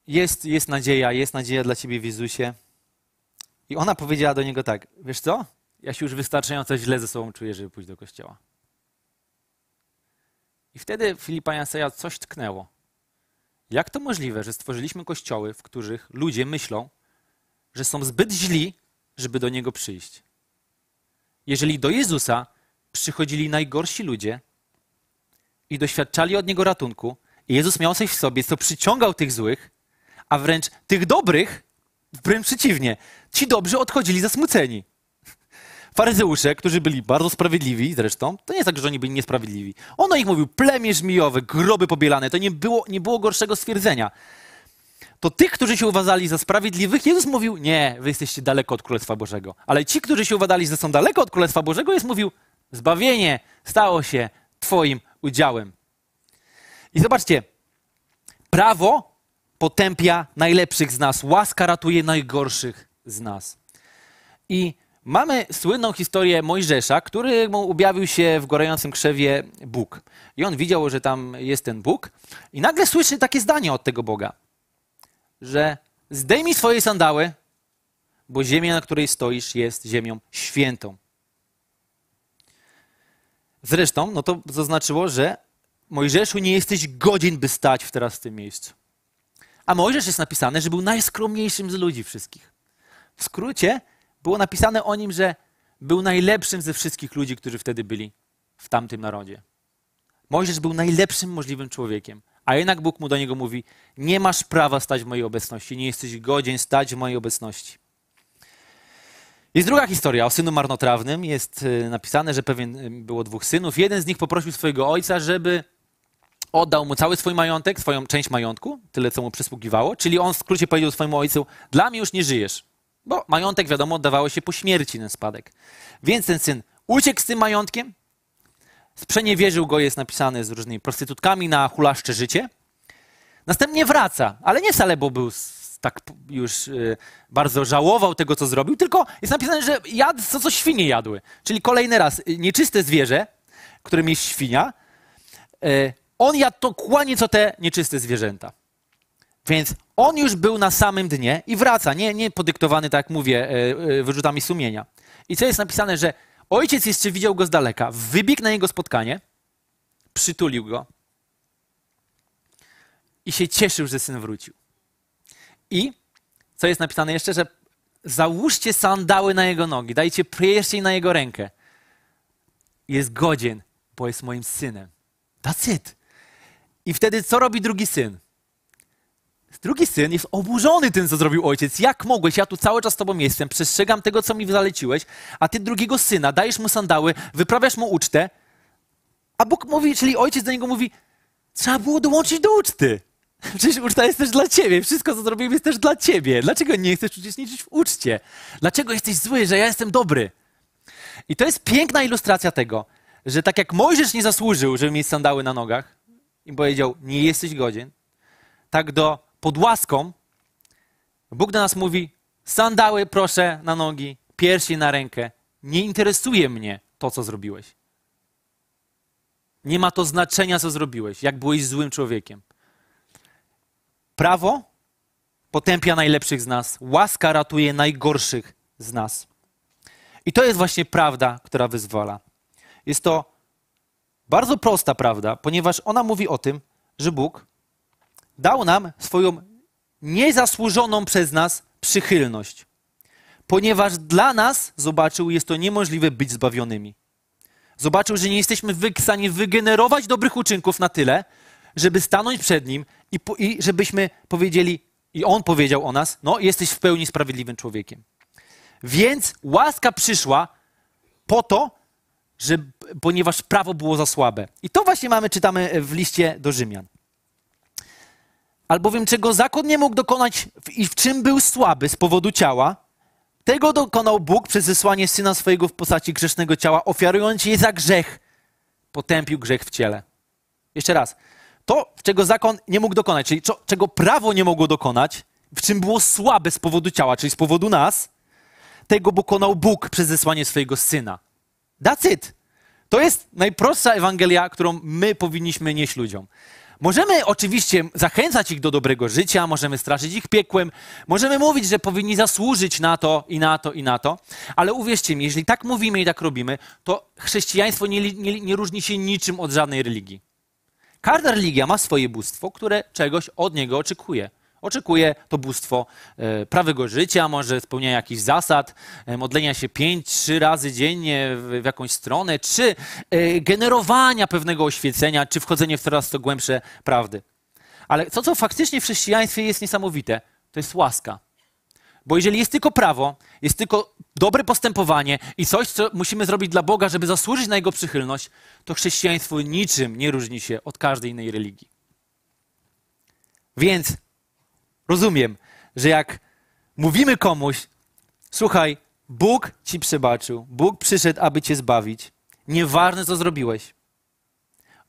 jest, jest nadzieja, jest nadzieja dla ciebie w Jezusie. I ona powiedziała do niego tak: Wiesz co? Ja się już wystarczająco źle ze sobą czuję, żeby pójść do kościoła. I wtedy Filipa Janseja coś tknęło. Jak to możliwe, że stworzyliśmy kościoły, w których ludzie myślą, że są zbyt źli, żeby do Niego przyjść? Jeżeli do Jezusa przychodzili najgorsi ludzie i doświadczali od Niego ratunku, i Jezus miał coś w sobie, co przyciągał tych złych, a wręcz tych dobrych, wręcz przeciwnie, ci dobrzy odchodzili zasmuceni. Faryzeusze, którzy byli bardzo sprawiedliwi zresztą, to nie jest tak, że oni byli niesprawiedliwi. On o nich mówił plemię żmijowe, groby pobielane, to nie było, nie było gorszego stwierdzenia. To tych, którzy się uważali za sprawiedliwych, Jezus mówił, nie, wy jesteście daleko od Królestwa Bożego. Ale ci, którzy się uważali, że są daleko od Królestwa Bożego, Jezus mówił, zbawienie stało się twoim udziałem. I zobaczcie, prawo potępia najlepszych z nas, łaska ratuje najgorszych z nas. I mamy słynną historię Mojżesza, który mu objawił się w gorącym krzewie Bóg. I on widział, że tam jest ten Bóg i nagle słyszy takie zdanie od tego Boga, że zdejmij swoje sandały, bo ziemia, na której stoisz, jest ziemią świętą. Zresztą, no to zaznaczyło, że Mojżeszu nie jesteś godzien, by stać teraz w tym miejscu. A Mojżesz jest napisane, że był najskromniejszym z ludzi wszystkich. W skrócie było napisane o nim, że był najlepszym ze wszystkich ludzi, którzy wtedy byli w tamtym narodzie. Mojżesz był najlepszym możliwym człowiekiem, a jednak Bóg mu do niego mówi: Nie masz prawa stać w mojej obecności, nie jesteś godzien stać w mojej obecności. Jest druga historia o synu marnotrawnym. Jest y, napisane, że pewien y, było dwóch synów. Jeden z nich poprosił swojego ojca, żeby oddał mu cały swój majątek, swoją część majątku, tyle co mu przysługiwało. Czyli on w skrócie powiedział swojemu ojcu: Dla mnie już nie żyjesz. Bo majątek, wiadomo, oddawało się po śmierci ten spadek. Więc ten syn uciekł z tym majątkiem, sprzeniewierzył go, jest napisane z różnymi prostytutkami na hulaszcze życie. Następnie wraca, ale nie wcale, bo był tak już y, bardzo żałował tego, co zrobił, tylko jest napisane, że jadł to, co świnie jadły. Czyli kolejny raz, y, nieczyste zwierzę, którym jest świnia, y, on jadł dokładnie co te nieczyste zwierzęta. Więc on już był na samym dnie i wraca, nie, nie podyktowany, tak jak mówię, wyrzutami sumienia. I co jest napisane, że ojciec jeszcze widział go z daleka, wybiegł na jego spotkanie, przytulił go i się cieszył, że syn wrócił. I co jest napisane jeszcze, że załóżcie sandały na jego nogi, dajcie pierścień na jego rękę. Jest godzien, bo jest moim synem. That's it. I wtedy co robi drugi syn? Drugi syn jest oburzony tym, co zrobił ojciec. Jak mogłeś? Ja tu cały czas z tobą jestem, przestrzegam tego, co mi zaleciłeś, a ty drugiego syna dajesz mu sandały, wyprawiasz mu ucztę, a Bóg mówi, czyli ojciec do niego mówi, trzeba było dołączyć do uczty. Przecież uczta jest też dla ciebie. Wszystko, co zrobiłem, jest też dla ciebie. Dlaczego nie chcesz uczestniczyć w uczcie? Dlaczego jesteś zły, że ja jestem dobry? I to jest piękna ilustracja tego, że tak jak Mojżesz nie zasłużył, żeby mieć sandały na nogach i powiedział, nie jesteś godzien, tak do pod łaską Bóg do nas mówi, sandały proszę na nogi, piersi na rękę. Nie interesuje mnie to, co zrobiłeś. Nie ma to znaczenia, co zrobiłeś, jak byłeś złym człowiekiem. Prawo potępia najlepszych z nas, łaska ratuje najgorszych z nas. I to jest właśnie prawda, która wyzwala. Jest to bardzo prosta prawda, ponieważ ona mówi o tym, że Bóg dał nam swoją niezasłużoną przez nas przychylność. Ponieważ dla nas, zobaczył, jest to niemożliwe być zbawionymi. Zobaczył, że nie jesteśmy w stanie wygenerować dobrych uczynków na tyle, żeby stanąć przed Nim i, i żebyśmy powiedzieli, i On powiedział o nas, no jesteś w pełni sprawiedliwym człowiekiem. Więc łaska przyszła po to, że, ponieważ prawo było za słabe. I to właśnie mamy, czytamy w liście do Rzymian. Albowiem czego zakon nie mógł dokonać i w czym był słaby z powodu ciała, tego dokonał Bóg przez zesłanie Syna swojego w postaci grzesznego ciała, ofiarując je za grzech. Potępił grzech w ciele. Jeszcze raz to, czego zakon nie mógł dokonać, czyli co, czego prawo nie mogło dokonać, w czym było słabe z powodu ciała, czyli z powodu nas, tego dokonał Bóg przez zesłanie swojego Syna. That's it. To jest najprostsza Ewangelia, którą my powinniśmy nieść ludziom. Możemy oczywiście zachęcać ich do dobrego życia, możemy straszyć ich piekłem, możemy mówić, że powinni zasłużyć na to i na to i na to, ale uwierzcie mi, jeżeli tak mówimy i tak robimy, to chrześcijaństwo nie, nie, nie różni się niczym od żadnej religii. Każda religia ma swoje bóstwo, które czegoś od niego oczekuje. Oczekuje to bóstwo e, prawego życia, może spełniania jakichś zasad, e, modlenia się pięć, trzy razy dziennie w, w jakąś stronę, czy e, generowania pewnego oświecenia, czy wchodzenie w coraz to głębsze prawdy. Ale to, co faktycznie w chrześcijaństwie jest niesamowite, to jest łaska. Bo jeżeli jest tylko prawo, jest tylko dobre postępowanie i coś, co musimy zrobić dla Boga, żeby zasłużyć na Jego przychylność, to chrześcijaństwo niczym nie różni się od każdej innej religii. Więc rozumiem, że jak mówimy komuś, słuchaj, Bóg ci przebaczył, Bóg przyszedł, aby cię zbawić, nieważne co zrobiłeś.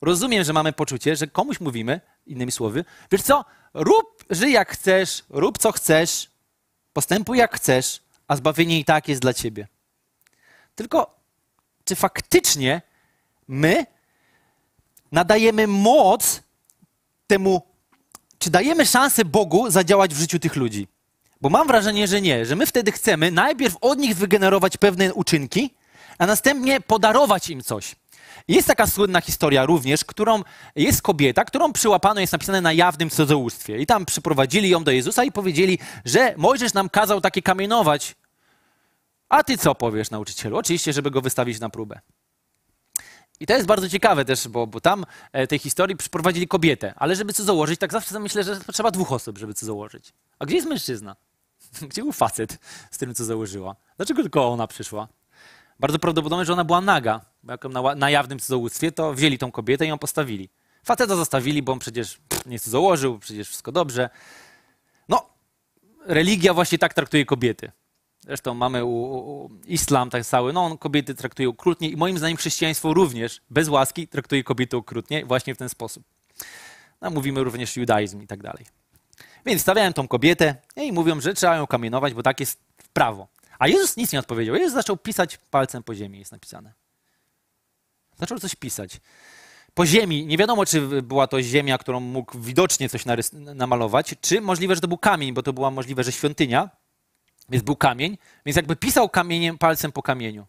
Rozumiem, że mamy poczucie, że komuś mówimy, innymi słowy, wiesz co, rób, żyj jak chcesz, rób co chcesz, postępuj jak chcesz, a zbawienie i tak jest dla ciebie. Tylko, czy faktycznie my nadajemy moc temu, czy dajemy szansę Bogu zadziałać w życiu tych ludzi? Bo mam wrażenie, że nie, że my wtedy chcemy najpierw od nich wygenerować pewne uczynki, a następnie podarować im coś. Jest taka słynna historia również, którą jest kobieta, którą przyłapano, jest napisane na jawnym cudzołóstwie. I tam przyprowadzili ją do Jezusa i powiedzieli, że Mojżesz nam kazał takie kamienować. A ty co powiesz, nauczycielu? Oczywiście, żeby go wystawić na próbę. I to jest bardzo ciekawe też, bo, bo tam e, tej historii przyprowadzili kobietę, ale żeby co założyć, tak zawsze myślę, że potrzeba dwóch osób, żeby co założyć. A gdzie jest mężczyzna? Gdzie był facet z tym, co założyła? Dlaczego tylko ona przyszła? Bardzo prawdopodobne, że ona była naga. Bo jak na, na jawnym cudzołóstwie, to wzięli tą kobietę i ją postawili. Faceta zostawili, bo on przecież nie założył, przecież wszystko dobrze. No, religia właśnie tak traktuje kobiety. Zresztą mamy u, u, islam tak cały, no on kobiety traktuje okrutnie i moim zdaniem chrześcijaństwo również bez łaski traktuje kobiety okrutnie właśnie w ten sposób. No, mówimy również judaizm i tak dalej. Więc stawiałem tą kobietę i mówią, że trzeba ją kamienować, bo tak jest prawo. A Jezus nic nie odpowiedział. Jezus zaczął pisać palcem po ziemi, jest napisane. Zaczął coś pisać. Po ziemi, nie wiadomo, czy była to ziemia, którą mógł widocznie coś namalować, czy możliwe, że to był kamień, bo to była możliwe, że świątynia, więc był kamień, więc jakby pisał kamieniem, palcem po kamieniu.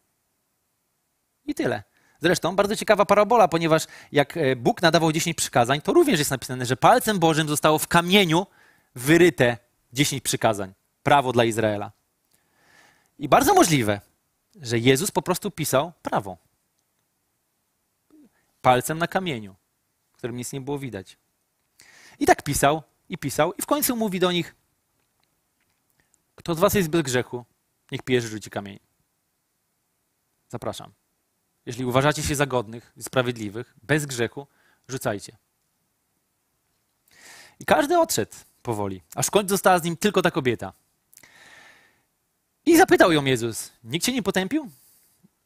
I tyle. Zresztą bardzo ciekawa parabola, ponieważ jak e, Bóg nadawał 10 przykazań, to również jest napisane, że palcem Bożym zostało w kamieniu wyryte 10 przykazań. Prawo dla Izraela. I bardzo możliwe, że Jezus po prostu pisał prawo. Palcem na kamieniu, którym nic nie było widać. I tak pisał, i pisał, i w końcu mówi do nich: Kto z was jest bez grzechu, niech pierwszy rzuci kamień. Zapraszam. Jeśli uważacie się za godnych sprawiedliwych, bez grzechu, rzucajcie. I każdy odszedł powoli, aż w końcu została z nim tylko ta kobieta. I zapytał ją Jezus, nikt cię nie potępił?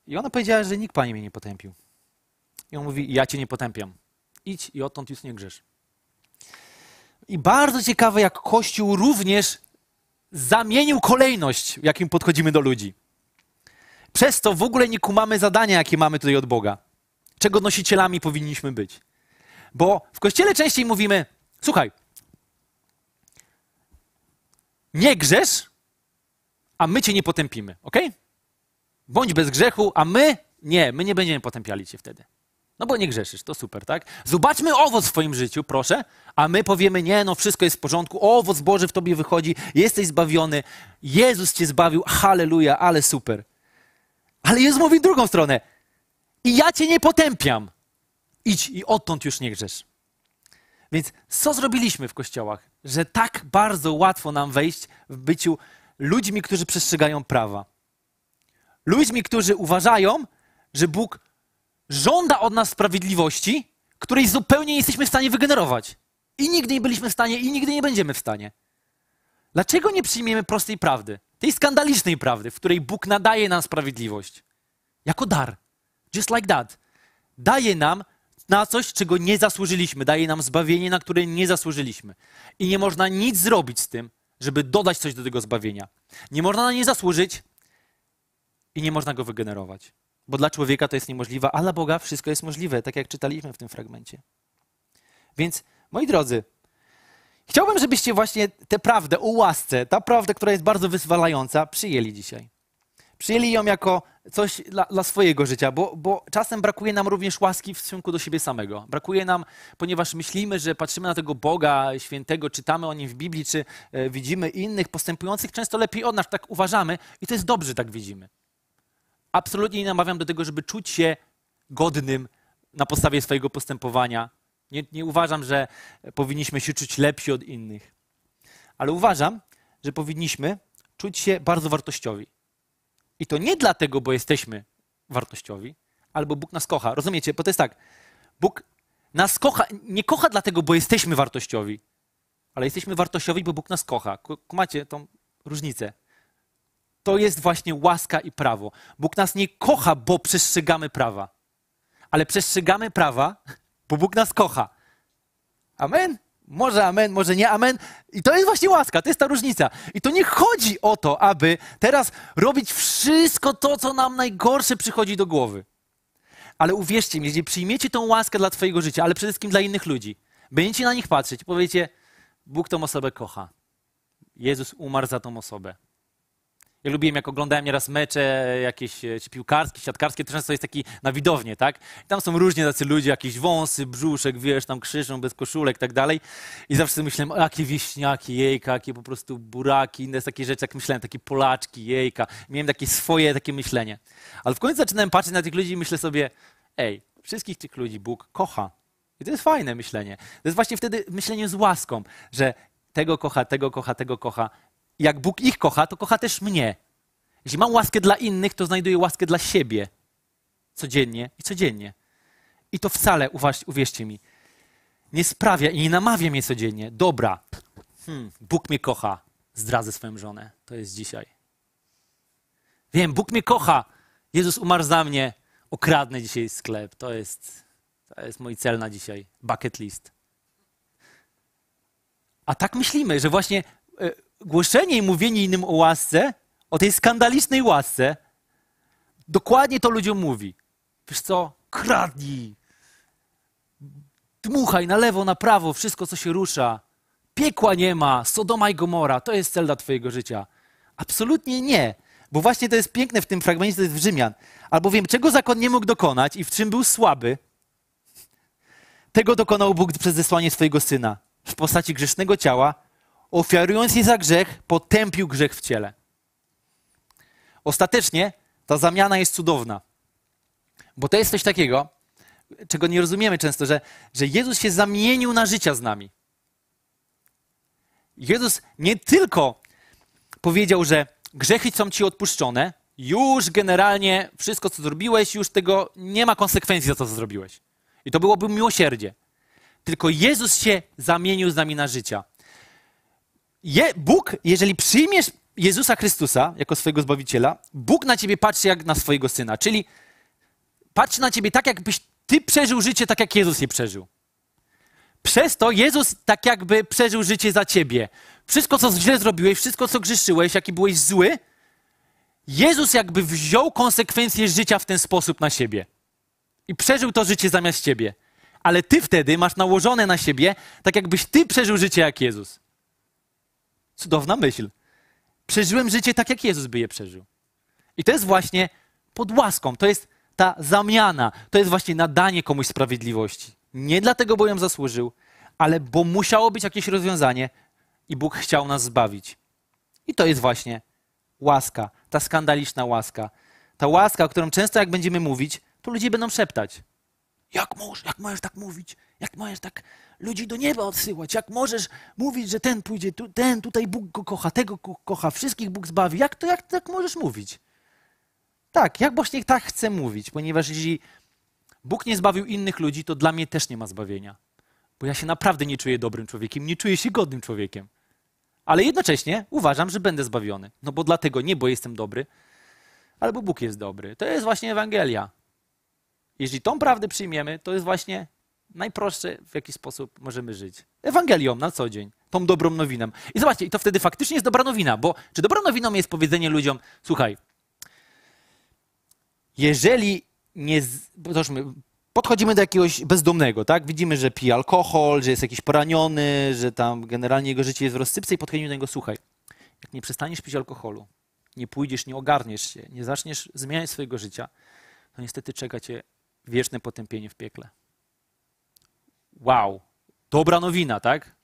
I ona powiedziała, że nikt Pani mnie nie potępił. I on mówi, ja cię nie potępiam. Idź i odtąd już nie grzesz. I bardzo ciekawe, jak Kościół również zamienił kolejność, w jakim podchodzimy do ludzi. Przez to w ogóle nie kumamy zadania, jakie mamy tutaj od Boga. Czego nosicielami powinniśmy być. Bo w Kościele częściej mówimy, słuchaj, nie grzesz, a my cię nie potępimy, ok? Bądź bez grzechu, a my nie, my nie będziemy potępiali cię wtedy. No bo nie grzeszysz, to super, tak? Zobaczmy owoc w twoim życiu, proszę, a my powiemy, nie, no wszystko jest w porządku, owoc Boży w tobie wychodzi, jesteś zbawiony, Jezus cię zbawił, halleluja, ale super. Ale Jezus mówi drugą stronę, i ja cię nie potępiam. Idź i odtąd już nie grzesz. Więc co zrobiliśmy w kościołach, że tak bardzo łatwo nam wejść w byciu ludźmi, którzy przestrzegają prawa. Ludźmi, którzy uważają, że Bóg żąda od nas sprawiedliwości, której zupełnie nie jesteśmy w stanie wygenerować. I nigdy nie byliśmy w stanie, i nigdy nie będziemy w stanie. Dlaczego nie przyjmiemy prostej prawdy? Tej skandalicznej prawdy, w której Bóg nadaje nam sprawiedliwość. Jako dar. Just like that. Daje nam na coś, czego nie zasłużyliśmy. Daje nam zbawienie, na które nie zasłużyliśmy. I nie można nic zrobić z tym, żeby dodać coś do tego zbawienia. Nie można na nie zasłużyć i nie można go wygenerować. Bo dla człowieka to jest niemożliwe, a dla Boga wszystko jest możliwe, tak jak czytaliśmy w tym fragmencie. Więc, moi drodzy, chciałbym, żebyście właśnie tę prawdę o łasce, ta prawda, która jest bardzo wyzwalająca, przyjęli dzisiaj. Przyjęli ją jako coś dla, dla, swojego życia, bo, bo czasem brakuje nam również łaski w stosunku do siebie samego. Brakuje nam, ponieważ myślimy, że patrzymy na tego Boga świętego, czytamy o nim w Biblii, czy e, widzimy innych postępujących często lepiej od nas, tak uważamy i to jest dobrze, że tak widzimy. Absolutnie nie namawiam do tego, żeby czuć się godnym na podstawie swojego postępowania. Nie, nie uważam, że powinniśmy się czuć lepsi od innych, ale uważam, że powinniśmy czuć się bardzo wartościowi. I to nie dlatego, bo jesteśmy wartościowi, albo Bóg nas kocha. Rozumiecie? Bo to jest tak, Bóg nas kocha, nie kocha dlatego, bo jesteśmy wartościowi, ale jesteśmy wartościowi, bo Bóg nas kocha. Macie tą różnicę. To jest właśnie łaska i prawo. Bóg nas nie kocha, bo przestrzegamy prawa, ale przestrzegamy prawa, bo Bóg nas kocha. Amen? Może amen, może nie amen. I to jest właśnie łaska, to jest ta różnica. I to nie chodzi o to, aby teraz robić wszystko to, co nam najgorsze przychodzi do głowy. Ale uwierzcie mi, jeżeli przyjmiecie tą łaskę dla Twojego życia, ale przede wszystkim dla innych ludzi, będziecie na nich patrzeć i powiecie, Bóg tą osobę kocha. Jezus umarł za tą osobę. Ja lubiłem, jak oglądałem nieraz mecze jakieś e, czy piłkarskie, siatkarskie, to często jest taki na widownię, tak? I tam są różnie tacy ludzie, jakieś wąsy, brzuszek, wiesz, tam krzyżą bez koszulek i tak dalej. I zawsze sobie myślałem, jakie wieśniaki, jejka, jakie po prostu buraki, inne takie rzeczy, jak myślałem, takie Polaczki, jejka. Miałem takie swoje takie myślenie. Ale w końcu zaczynałem patrzeć na tych ludzi i myślę sobie, ej, wszystkich tych ludzi Bóg kocha. I to jest fajne myślenie. To jest właśnie wtedy myślenie z łaską, że tego kocha, tego kocha, tego kocha jak Bóg ich kocha, to kocha też mnie. Jeśli mam łaskę dla innych, to znajduję łaskę dla siebie. Codziennie i codziennie. I to wcale, uważ, uwierzcie mi, nie sprawia i nie namawia mnie codziennie. Dobra, hmm, Bóg mnie kocha, zdradzę swoją żonę. To jest dzisiaj. Wiem, Bóg mnie kocha. Jezus umarł za mnie. Okradnę dzisiaj sklep. To jest, to jest mój cel na dzisiaj. Bucket list. A tak myślimy, że właśnie e, głoszenie i mówienie innym o łasce, o tej skandalicznej łasce, dokładnie to ludziom mówi. Wiesz co? Kradnij. Dmuchaj na lewo, na prawo, wszystko, co się rusza. Piekła nie ma, Sodoma i Gomora, to jest cel dla twojego życia. Absolutnie nie. Bo właśnie to jest piękne w tym fragmencie, to jest w Rzymian. Albowiem czego zakon nie mógł dokonać i w czym był słaby, tego dokonał Bóg przez zesłanie swojego Syna w postaci grzesznego ciała, ofiarując je za grzech, potępił grzech w ciele. Ostatecznie ta zamiana jest cudowna, bo to jest coś takiego, czego nie rozumiemy często, że, że Jezus się zamienił na życia z nami. Jezus nie tylko powiedział, że grzechy są ci odpuszczone, już generalnie wszystko, co zrobiłeś, już tego nie ma konsekwencji za to, co zrobiłeś. I to byłoby miłosierdzie. Tylko Jezus się zamienił z nami na życia. Je, Bóg, jeżeli przyjmiesz Jezusa Chrystusa jako swojego Zbawiciela, Bóg na ciebie patrzy jak na swojego Syna. Czyli patrzy na ciebie tak, jakbyś ty przeżył życie tak, jak Jezus je przeżył. Przez to Jezus tak jakby przeżył życie za ciebie. Wszystko, co źle zrobiłeś, wszystko, co grzeszyłeś, jaki byłeś zły, Jezus jakby wziął konsekwencje życia w ten sposób na siebie. I przeżył to życie zamiast ciebie. Ale ty wtedy masz nałożone na siebie, tak jakbyś ty przeżył życie jak Jezus. Cudowna myśl. Przeżyłem życie tak, jak Jezus by je przeżył. I to jest właśnie pod łaską, to jest ta zamiana, to jest właśnie nadanie komuś sprawiedliwości. Nie dlatego, bo ją zasłużył, ale bo musiało być jakieś rozwiązanie i Bóg chciał nas zbawić. I to jest właśnie łaska, ta skandaliczna łaska. Ta łaska, o którą często jak będziemy mówić, to ludzie będą szeptać. Jak możesz, jak możesz tak mówić? Jak możesz tak ludzi do nieba odsyłać? Jak możesz mówić, że ten pójdzie, tu, ten tutaj Bóg go kocha, tego go kocha, wszystkich Bóg zbawi? Jak to, jak tak możesz mówić? Tak, jak właśnie tak chcę mówić, ponieważ jeśli Bóg nie zbawił innych ludzi, to dla mnie też nie ma zbawienia. Bo ja się naprawdę nie czuję dobrym człowiekiem, nie czuję się godnym człowiekiem. Ale jednocześnie uważam, że będę zbawiony. No bo dlatego nie, bo jestem dobry, ale bo Bóg jest dobry. To jest właśnie Ewangelia. Jeśli tą prawdę przyjmiemy, to jest właśnie najprostsze, w jaki sposób możemy żyć. Ewangelią na co dzień, tą dobrą nowiną. I zobaczcie, i to wtedy faktycznie jest dobra nowina, bo czy dobrą nowiną jest powiedzenie ludziom, słuchaj, jeżeli nie, zobaczmy, podchodzimy do jakiegoś bezdomnego, tak? Widzimy, że pije alkohol, że jest jakiś poraniony, że tam generalnie jego życie jest w rozsypce i podchodzimy do niego, słuchaj, jak nie przestaniesz pić alkoholu, nie pójdziesz, nie ogarniesz się, nie zaczniesz zmieniać swojego życia, to niestety czeka cię wieczne potępienie w piekle. Wow, dobra nowina, tak?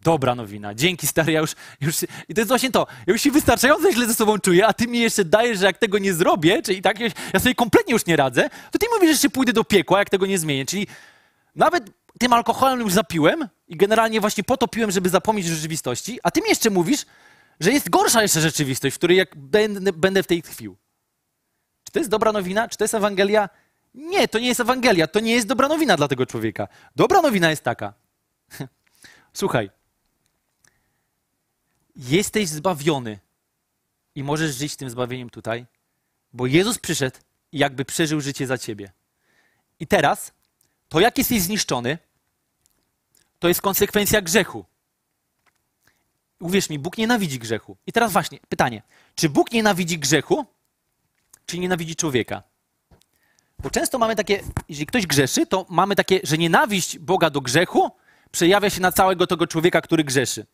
Dobra nowina. Dzięki, stary, ja już, już... I to jest właśnie to. Ja już się wystarczająco źle ze sobą czuję, a ty mi jeszcze dajesz, że jak tego nie zrobię, czyli tak, ja sobie kompletnie już nie radzę, to ty mówisz, że jeszcze pójdę do piekła, jak tego nie zmienię. Czyli nawet tym alkoholem już zapiłem i generalnie właśnie potopiłem, żeby zapomnieć o rzeczywistości, a ty mi jeszcze mówisz, że jest gorsza jeszcze rzeczywistość, w której jak będę, będę w tej tkwił. Czy to jest dobra nowina? Czy to jest Ewangelia? Nie, to nie jest Ewangelia. To nie jest dobra nowina dla tego człowieka. Dobra nowina jest taka. Słuchaj. Jesteś zbawiony i możesz żyć tym zbawieniem tutaj, bo Jezus przyszedł i jakby przeżył życie za ciebie. I teraz to, jak jesteś zniszczony, to jest konsekwencja grzechu. Uwierz mi, Bóg nienawidzi grzechu. I teraz właśnie pytanie: czy Bóg nienawidzi grzechu, czy nienawidzi człowieka? Bo często mamy takie, jeżeli ktoś grzeszy, to mamy takie, że nienawiść Boga do grzechu przejawia się na całego tego człowieka, który grzeszy.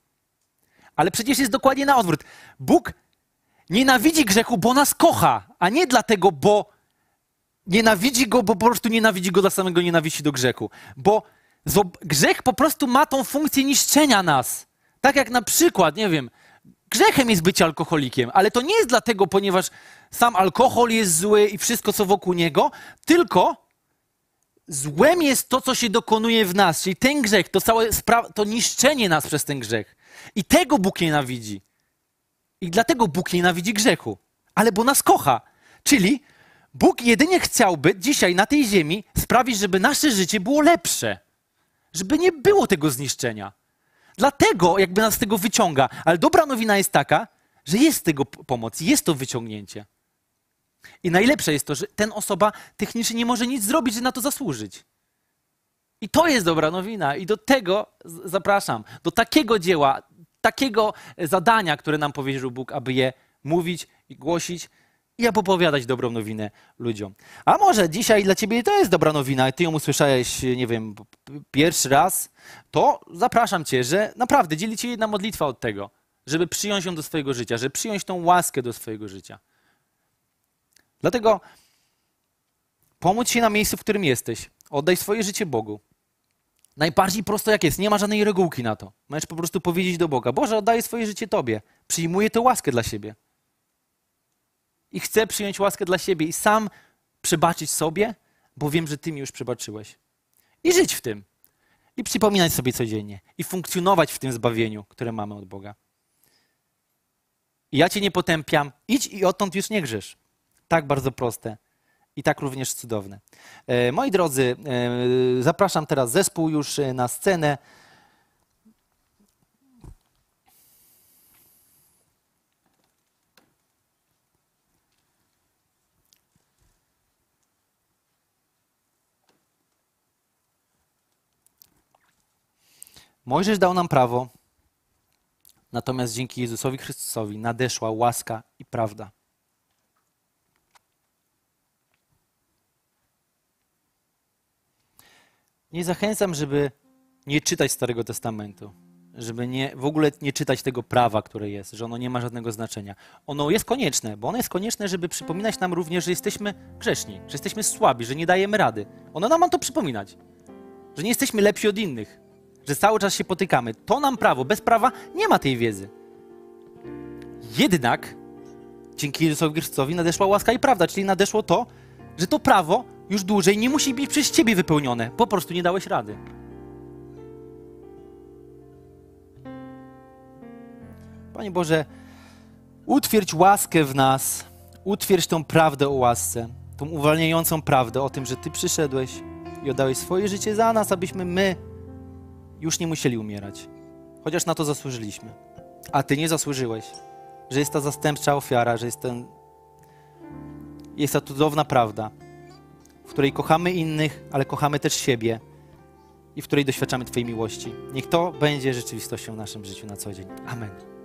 Ale przecież jest dokładnie na odwrót. Bóg nienawidzi grzechu, bo nas kocha, a nie dlatego, bo nienawidzi go, bo po prostu nienawidzi go dla samego nienawiści do grzechu. Bo grzech po prostu ma tą funkcję niszczenia nas. Tak jak na przykład, nie wiem, grzechem jest bycie alkoholikiem, ale to nie jest dlatego, ponieważ sam alkohol jest zły i wszystko, co wokół niego, tylko złem jest to, co się dokonuje w nas, czyli ten grzech, to całe spra- to niszczenie nas przez ten grzech. I tego Bóg nienawidzi. I dlatego Bóg nienawidzi grzechu, ale bo nas kocha. Czyli Bóg jedynie chciałby dzisiaj na tej ziemi sprawić, żeby nasze życie było lepsze, żeby nie było tego zniszczenia. Dlatego jakby nas z tego wyciąga. Ale dobra nowina jest taka, że jest tego pomoc, jest to wyciągnięcie. I najlepsze jest to, że ten osoba technicznie nie może nic zrobić, żeby na to zasłużyć. I to jest dobra nowina. I do tego zapraszam, do takiego dzieła, takiego zadania, które nam powierzył Bóg, aby je mówić i głosić i opowiadać dobrą nowinę ludziom. A może dzisiaj dla ciebie to jest dobra nowina, i ty ją usłyszałeś, nie wiem, pierwszy raz, to zapraszam cię, że naprawdę dzieli cię jedna modlitwa od tego, żeby przyjąć ją do swojego życia, żeby przyjąć tą łaskę do swojego życia. Dlatego pomóc się na miejscu, w którym jesteś. Oddaj swoje życie Bogu. Najbardziej prosto jak jest, nie ma żadnej regułki na to. Możesz po prostu powiedzieć do Boga: Boże, oddaję swoje życie Tobie. Przyjmuję tę łaskę dla siebie. I chcę przyjąć łaskę dla siebie i sam przebaczyć sobie, bo wiem, że Ty mi już przebaczyłeś. I żyć w tym. I przypominać sobie codziennie. I funkcjonować w tym zbawieniu, które mamy od Boga. I ja Cię nie potępiam. Idź i odtąd już nie grzesz. Tak bardzo proste i tak również cudowne. E, moi drodzy, e, zapraszam teraz zespół już e, na scenę. Mojżesz dał nam prawo, natomiast dzięki Jezusowi Chrystusowi nadeszła łaska i prawda. Nie zachęcam, żeby nie czytać Starego Testamentu, żeby nie, w ogóle nie czytać tego prawa, które jest, że ono nie ma żadnego znaczenia. Ono jest konieczne, bo ono jest konieczne, żeby przypominać nam również, że jesteśmy grzeszni, że jesteśmy słabi, że nie dajemy rady. Ono nam ma to przypominać, że nie jesteśmy lepsi od innych, że cały czas się potykamy. To nam prawo, bez prawa nie ma tej wiedzy. Jednak dzięki Jezusowi Chrystusowi nadeszła łaska i prawda, czyli nadeszło to, że to prawo już dłużej nie musi być przez ciebie wypełnione. Po prostu nie dałeś rady. Panie Boże, utwierdź łaskę w nas, utwierdź tą prawdę o łasce, tą uwalniającą prawdę o tym, że Ty przyszedłeś i oddałeś swoje życie za nas, abyśmy my już nie musieli umierać. Chociaż na to zasłużyliśmy. A Ty nie zasłużyłeś, że jest ta zastępcza ofiara, że jest, ten, jest ta cudowna prawda, w której kochamy innych, ale kochamy też siebie i w której doświadczamy Twojej miłości. Niech to będzie rzeczywistością w naszym życiu na co dzień. Amen.